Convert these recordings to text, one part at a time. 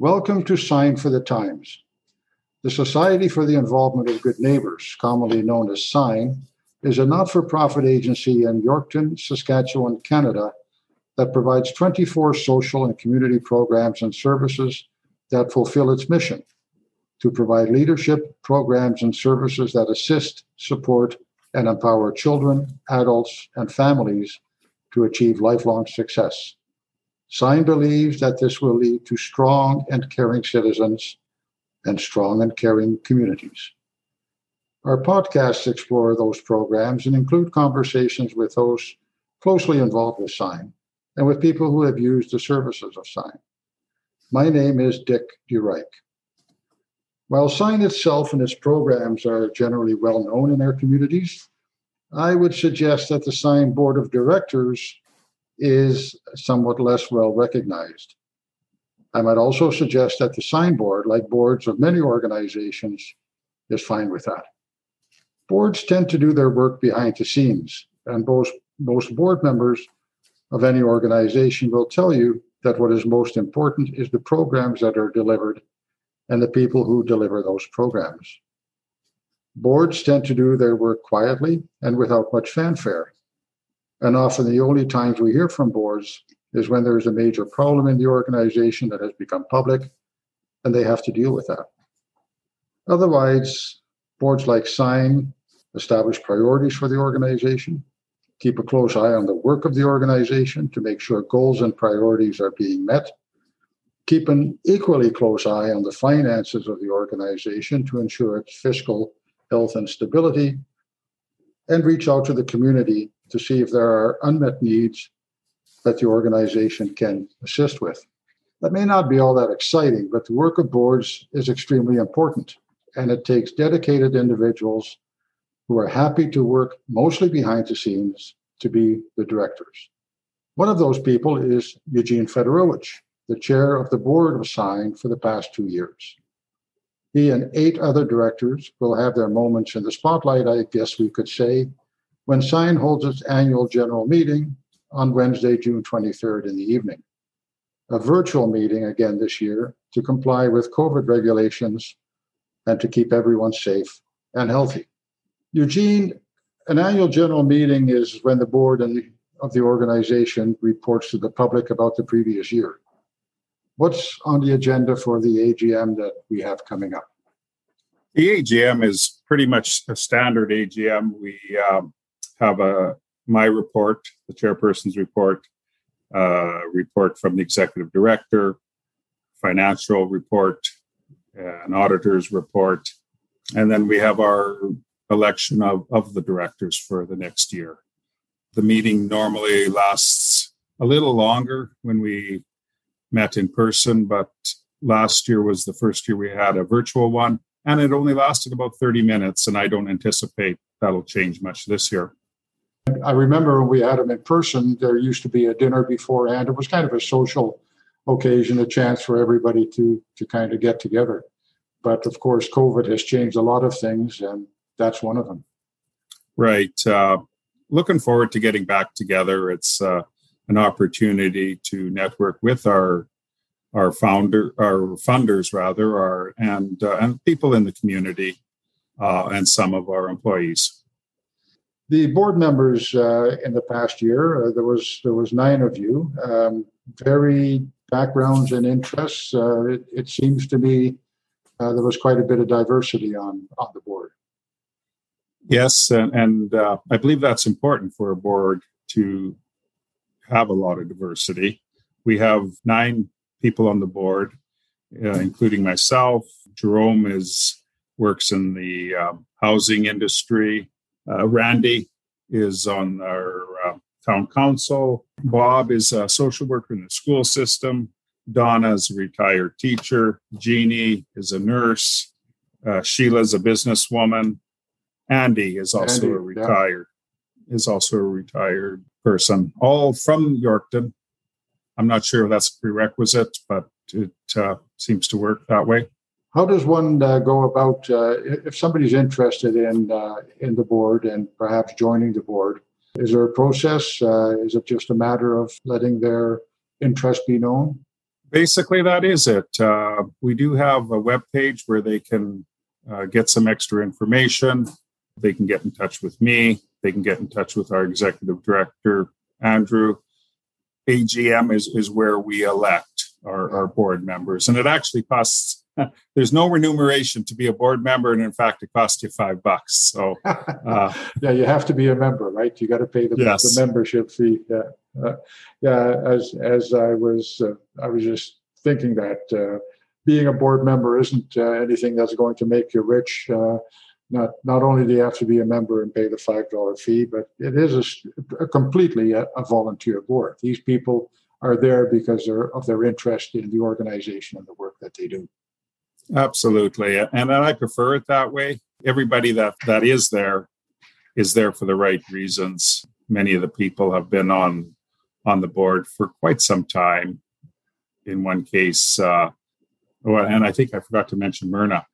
Welcome to Sign for the Times. The Society for the Involvement of Good Neighbors, commonly known as SIGN, is a not for profit agency in Yorkton, Saskatchewan, Canada, that provides 24 social and community programs and services that fulfill its mission to provide leadership, programs, and services that assist, support, and empower children, adults, and families to achieve lifelong success. SIGN believes that this will lead to strong and caring citizens and strong and caring communities. Our podcasts explore those programs and include conversations with those closely involved with SIGN and with people who have used the services of SIGN. My name is Dick DeRyk. While SIGN itself and its programs are generally well known in our communities, I would suggest that the SIGN Board of Directors is somewhat less well recognized. I might also suggest that the signboard, like boards of many organizations, is fine with that. Boards tend to do their work behind the scenes, and most, most board members of any organization will tell you that what is most important is the programs that are delivered and the people who deliver those programs. Boards tend to do their work quietly and without much fanfare. And often the only times we hear from boards is when there's a major problem in the organization that has become public and they have to deal with that. Otherwise, boards like SIGN establish priorities for the organization, keep a close eye on the work of the organization to make sure goals and priorities are being met, keep an equally close eye on the finances of the organization to ensure its fiscal health and stability, and reach out to the community to see if there are unmet needs that the organization can assist with. That may not be all that exciting, but the work of boards is extremely important, and it takes dedicated individuals who are happy to work mostly behind the scenes to be the directors. One of those people is Eugene Fedorowicz, the chair of the board of SIGN for the past two years. He and eight other directors will have their moments in the spotlight, I guess we could say, when SIGN holds its annual general meeting on Wednesday, June 23rd in the evening. A virtual meeting again this year to comply with COVID regulations and to keep everyone safe and healthy. Eugene, an annual general meeting is when the board and the, of the organization reports to the public about the previous year. What's on the agenda for the AGM that we have coming up? The AGM is pretty much a standard AGM. We um, have a my report, the chairperson's report, uh, report from the executive director, financial report, an auditor's report, and then we have our election of, of the directors for the next year. The meeting normally lasts a little longer when we met in person, but last year was the first year we had a virtual one, and it only lasted about 30 minutes, and I don't anticipate that'll change much this year. I remember when we had them in person, there used to be a dinner beforehand. It was kind of a social occasion, a chance for everybody to to kind of get together. But of course, COVID has changed a lot of things, and that's one of them. Right. Uh, looking forward to getting back together. It's uh, an opportunity to network with our our founder, our funders rather, our and uh, and people in the community, uh, and some of our employees. The board members uh, in the past year, uh, there was there was nine of you, um, very backgrounds and interests. Uh, it, it, seems to me uh, there was quite a bit of diversity on on the board. Yes, and, and uh, I believe that's important for a board to have a lot of diversity. We have nine people on the board, uh, including myself. Jerome is works in the um, housing industry. Uh, Randy is on our uh, town council. Bob is a social worker in the school system. Donna is a retired teacher. Jeannie is a nurse. Uh, Sheila's a businesswoman. Andy is also Andy, a retired yeah. is also a retired person, all from Yorkton. I'm not sure if that's a prerequisite, but it uh, seems to work that way. How does one uh, go about uh, if somebody's interested in uh, in the board and perhaps joining the board? Is there a process? Uh, is it just a matter of letting their interest be known? Basically, that is it. Uh, we do have a web page where they can uh, get some extra information. They can get in touch with me. They can get in touch with our executive director, Andrew. AGM is, is where we elect our, our board members. And it actually costs, there's no remuneration to be a board member. And in fact, it costs you five bucks. So, uh, yeah, you have to be a member, right? You got to pay the, Yes. the membership fee. Yeah. Uh, yeah. As, as I was, uh, I was just thinking that uh, being a board member isn't uh, anything that's going to make you rich. Uh, not, not only do you have to be a member and pay the $5 fee, but it is a completely a, a volunteer board. These people are there because they're of their interest in the organization and the work that they do. Absolutely. And I prefer it that way. Everybody that, that is there is there for the right reasons. Many of the people have been on on the board for quite some time. In one case, uh, well, and I think I forgot to mention Myrna,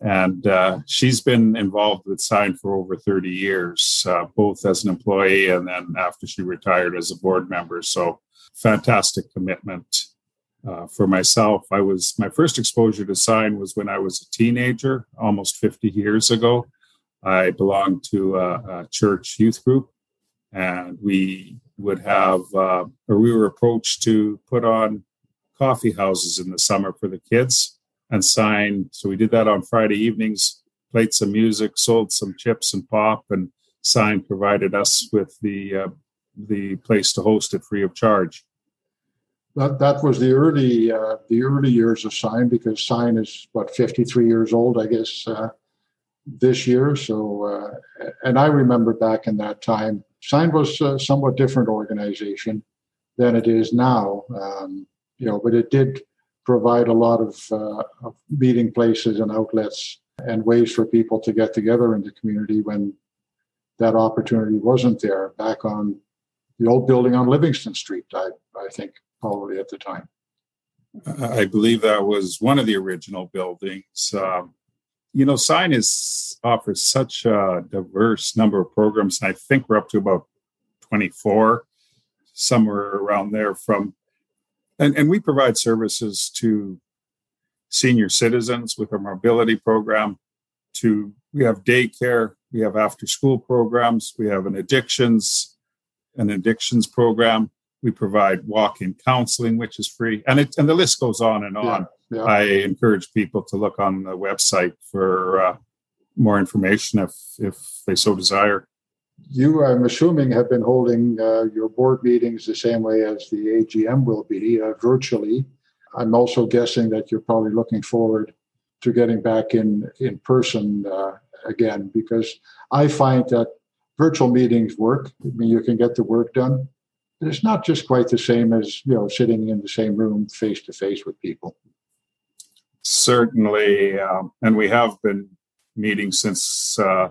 and uh, she's been involved with Sign for over 30 years, uh, both as an employee and then after she retired as a board member. So, fantastic commitment. Uh, for myself, I was my first exposure to Sign was when I was a teenager, almost 50 years ago. I belonged to a, a church youth group, and we would have, uh, or we were approached to put on coffee houses in the summer for the kids and sign. So we did that on Friday evenings, played some music, sold some chips and pop, and sign provided us with the uh, the place to host it free of charge. That, that was the early uh, the early years of Sign because Sign is what 53 years old, I guess, uh, this year. So, uh, and I remember back in that time, Sign was a somewhat different organization than it is now. Um, you know, but it did provide a lot of, uh, of meeting places and outlets and ways for people to get together in the community when that opportunity wasn't there. Back on the old building on Livingston Street, I I think probably at the time. I believe that was one of the original buildings. Um, you know, Sign offers such a diverse number of programs. I think we're up to about 24, somewhere around there. From and, and we provide services to senior citizens with our mobility program. To we have daycare, we have after school programs, we have an addictions an addictions program. We provide walk-in counseling, which is free, and it and the list goes on and on. Yeah. I encourage people to look on the website for uh, more information if if they so desire. You, I'm assuming, have been holding uh, your board meetings the same way as the AGM will be, uh, virtually. I'm also guessing that you're probably looking forward to getting back in in person uh, again, because I find that virtual meetings work. I mean, you can get the work done. It's not just quite the same as you know sitting in the same room face to face with people. Certainly, um, and we have been meeting since uh,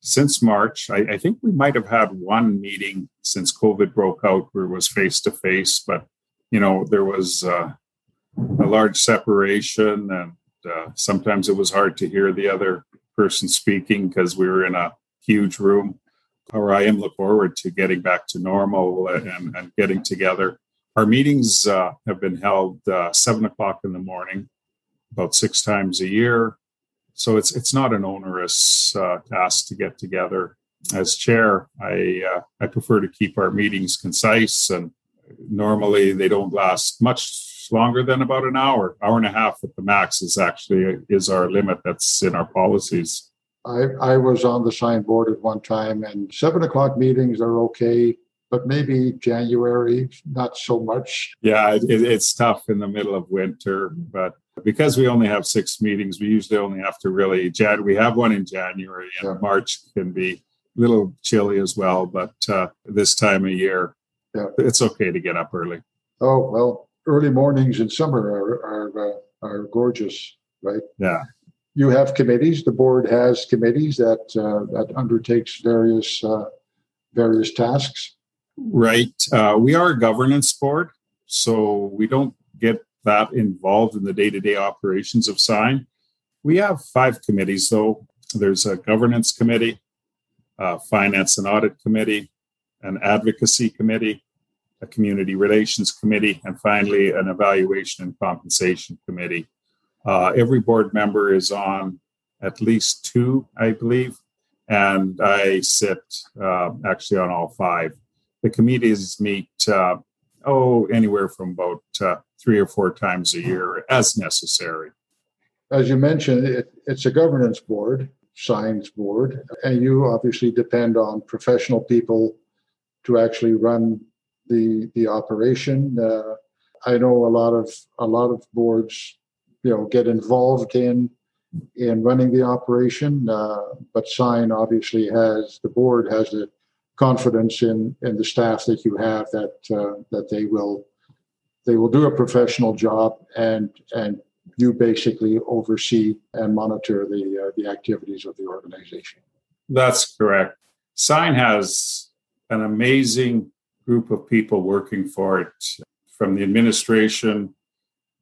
since March. I, I think we might have had one meeting since COVID broke out where it was face to face, but you know there was uh, a large separation, and uh, sometimes it was hard to hear the other person speaking because we were in a huge room. Or I am look forward to getting back to normal and, and getting together. Our meetings uh, have been held uh, seven o'clock in the morning, about six times a year. So it's it's not an onerous uh, task to get together. As chair, I uh, I prefer to keep our meetings concise, and normally they don't last much longer than about an hour. Hour and a half at the max is actually is our limit. That's in our policies. I, I was on the sign board at one time, and seven o'clock meetings are okay, but maybe January, not so much. Yeah, it, it, it's tough in the middle of winter, but because we only have six meetings, we usually only have to really. Jan, we have one in January, and Yeah. March can be a little chilly as well. But uh, this time of year, Yeah. it's okay to get up early. Oh well, early mornings in summer are are uh, are gorgeous, right? Yeah. You have committees. The board has committees that uh, that undertakes various uh, various tasks. Right. Uh, we are a governance board, so we don't get that involved in the day to day operations of Sign. We have five committees, though. There's a governance committee, a finance and audit committee, an advocacy committee, a community relations committee, and finally, an evaluation and compensation committee. Uh, every board member is on at least two, I believe, and I sit uh, actually on all five. The committees meet, uh, oh, anywhere from about uh, three or four times a year as necessary. As you mentioned, it, it's a governance board, science board, and you obviously depend on professional people to actually run the the operation. Uh, I know a lot of a lot of boards, you know, get involved in in running the operation, uh, but Sign obviously has the board has the confidence in in the staff that you have that uh, that they will they will do a professional job and and you basically oversee and monitor the uh, the activities of the organization. That's correct. Sign has an amazing group of people working for it, from the administration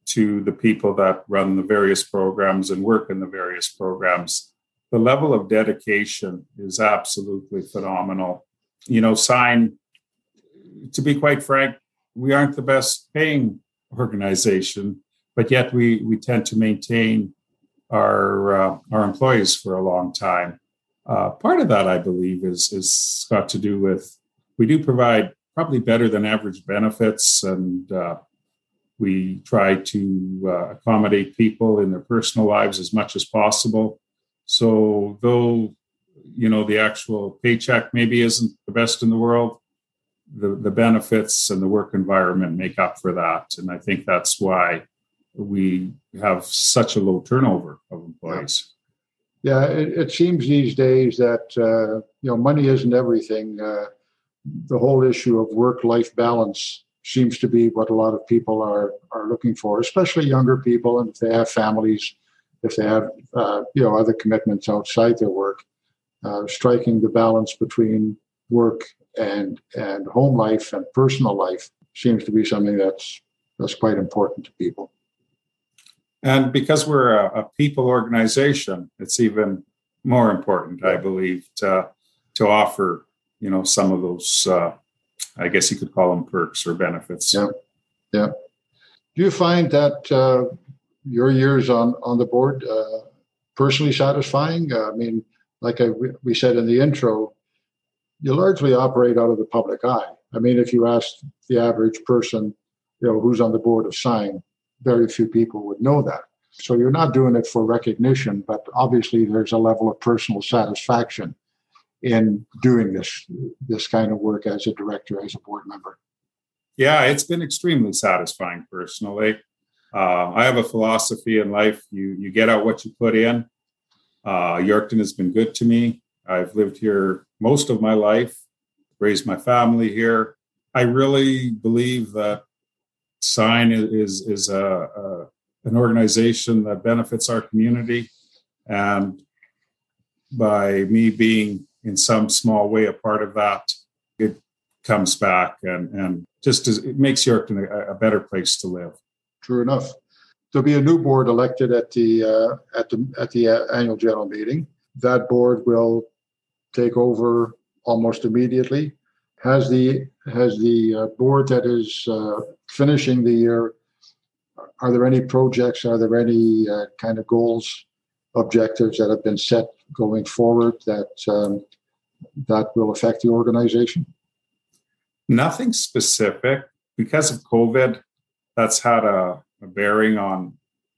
to the people that run the various programs and work in the various programs. The level of dedication is absolutely phenomenal. You know, sign, to be quite frank, we aren't the best paying organization, but yet we, we tend to maintain our, uh, our employees for a long time. Uh, part of that, I believe, is, is got to do with we do provide probably better than average benefits and uh, we try to uh, accommodate people in their personal lives as much as possible. So, though you know the actual paycheck maybe isn't the best in the world, the the benefits and the work environment make up for that, and I think that's why we have such a low turnover of employees. Yeah, it, it seems these days that uh, you know money isn't everything. Uh, the whole issue of work-life balance seems to be what a lot of people are are looking for, especially younger people, and if they have families, if they have uh, you know other commitments outside their work, uh, striking the balance between work and and home life and personal life seems to be something that's that's quite important to people. And because we're a, a people organization, it's even more important, I believe, to to offer you know some of those uh, I guess you could call them perks or benefits. Yeah, yeah. Do you find that uh, your years on on the board uh, personally satisfying? Uh, I mean, like I, we said in the intro, you largely operate out of the public eye. I mean, if you ask the average person, you know, who's on the board of Sign, very few people would know that. So you're not doing it for recognition, but obviously there's a level of personal satisfaction in doing this this kind of work as a director, as a board member? Yeah, it's been extremely satisfying personally. Uh, I have a philosophy in life: you you get out what you put in. Uh, Yorkton has been good to me. I've lived here most of my life, raised my family here. I really believe that Sign is is a, a an organization that benefits our community, and by me being in some small way a part of that, it comes back and, and just as, it makes Yorkton a, a, better place to live. True enough. There'll be a new board elected at the uh, at the at the uh, annual general meeting. That board will take over almost immediately. Has the has the uh, board that is uh, finishing the year? Are there any projects? Are there any uh, kind of goals, objectives that have been set going forward that um, that will affect the organization? Nothing specific. Because of COVID, that's had a, a bearing on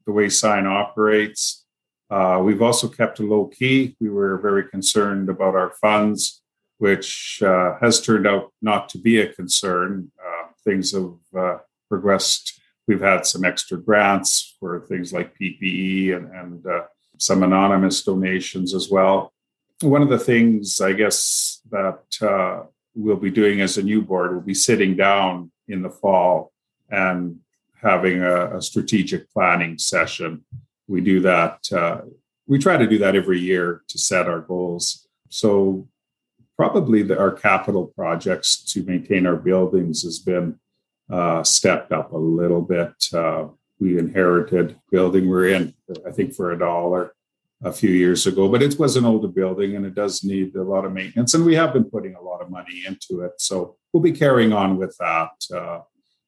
the way Sign operates. Uh, we've also kept a low key. We were very concerned about our funds, which uh, has turned out not to be a concern. Uh, things have uh, progressed. We've had some extra grants for things like PPE and, and uh, some anonymous donations as well one of the things I guess that uh, we'll be doing as a new board will be sitting down in the fall and having a, a strategic planning session. We do that. Uh, we try to do that every year to set our goals. So probably the, our capital projects to maintain our buildings has been uh, stepped up a little bit. Uh, we inherited building we're in, I think, for a dollar a few years ago, but it was an older building and it does need a lot of maintenance. And we have been putting a lot of money into it. So we'll be carrying on with that. Uh,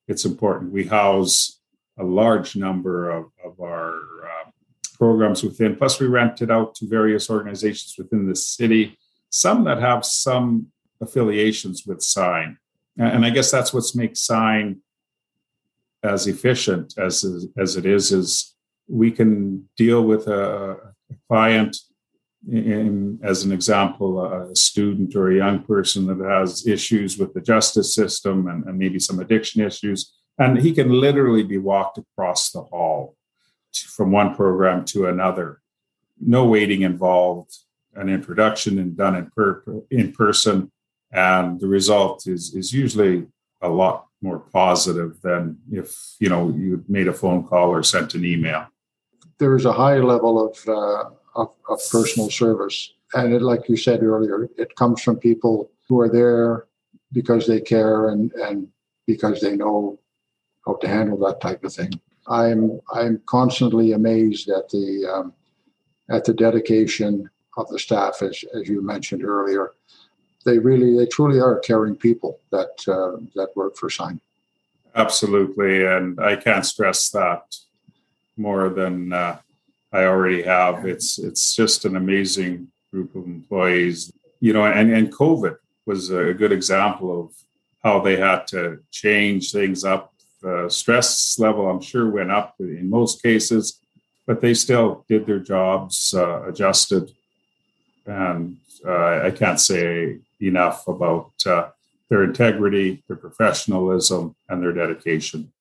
it's important. We house a large number of, of our uh, programs within, plus, we rent it out to various organizations within the city, some that have some affiliations with Sign. And I guess that's what makes Sign as efficient as, as it is, is we can deal with a, a client in, as an example, a student or a young person that has issues with the justice system and, and, maybe some addiction issues, and he can literally be walked across the hall to, from one program to another. No waiting involved, an introduction and done in, per, in person, and the result is is usually a lot more positive than if you know you made a phone call or sent an email. There is a high level of uh, of, of personal service, and it, like you said earlier, it comes from people who are there because they care and and because they know how to handle that type of thing. I'm I'm constantly amazed at the um, at the dedication of the staff, as as you mentioned earlier they really, they truly are caring people that uh, that work for Sign. Absolutely, and I can't stress that more than uh, I already have. It's it's just an amazing group of employees, you know. And and COVID was a good example of how they had to change things up. The stress level, I'm sure, went up in most cases, but they still did their jobs, uh, adjusted, and uh, I can't say enough about uh, their integrity, their professionalism, and their dedication.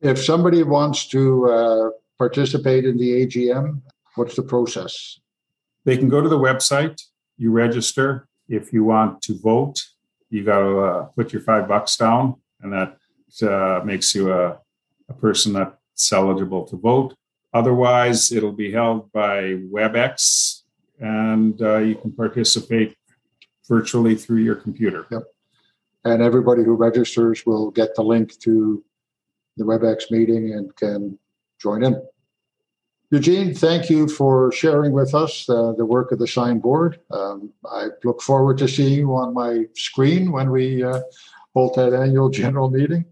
If somebody wants to uh, participate in the AGM, what's the process? They can go to the website, you register. If you want to vote, you got to uh, put your five bucks down, and that uh, makes you a, a person that's eligible to vote. Otherwise, it'll be held by WebEx, and uh, you can participate virtually through your computer. Yep. And everybody who registers will get the link to the WebEx meeting and can join in. Eugene, thank you for sharing with us uh, the work of the sign board. Um, I look forward to seeing you on my screen when we uh, hold that annual general meeting.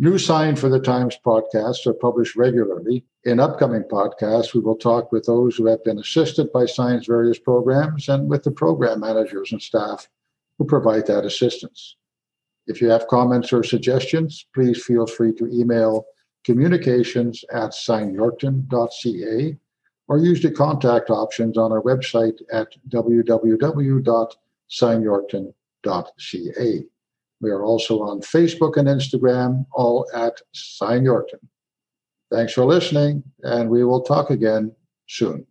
New Sign for the Times podcasts are published regularly. In upcoming podcasts, we will talk with those who have been assisted by Sign's various programs and with the program managers and staff who provide that assistance. If you have comments or suggestions, please feel free to email communications at signyorkton.ca or use the contact options on our website at www.signyorkton.ca. We are also on Facebook and Instagram, all at Sign Yorkton. Thanks for listening, and we will talk again soon.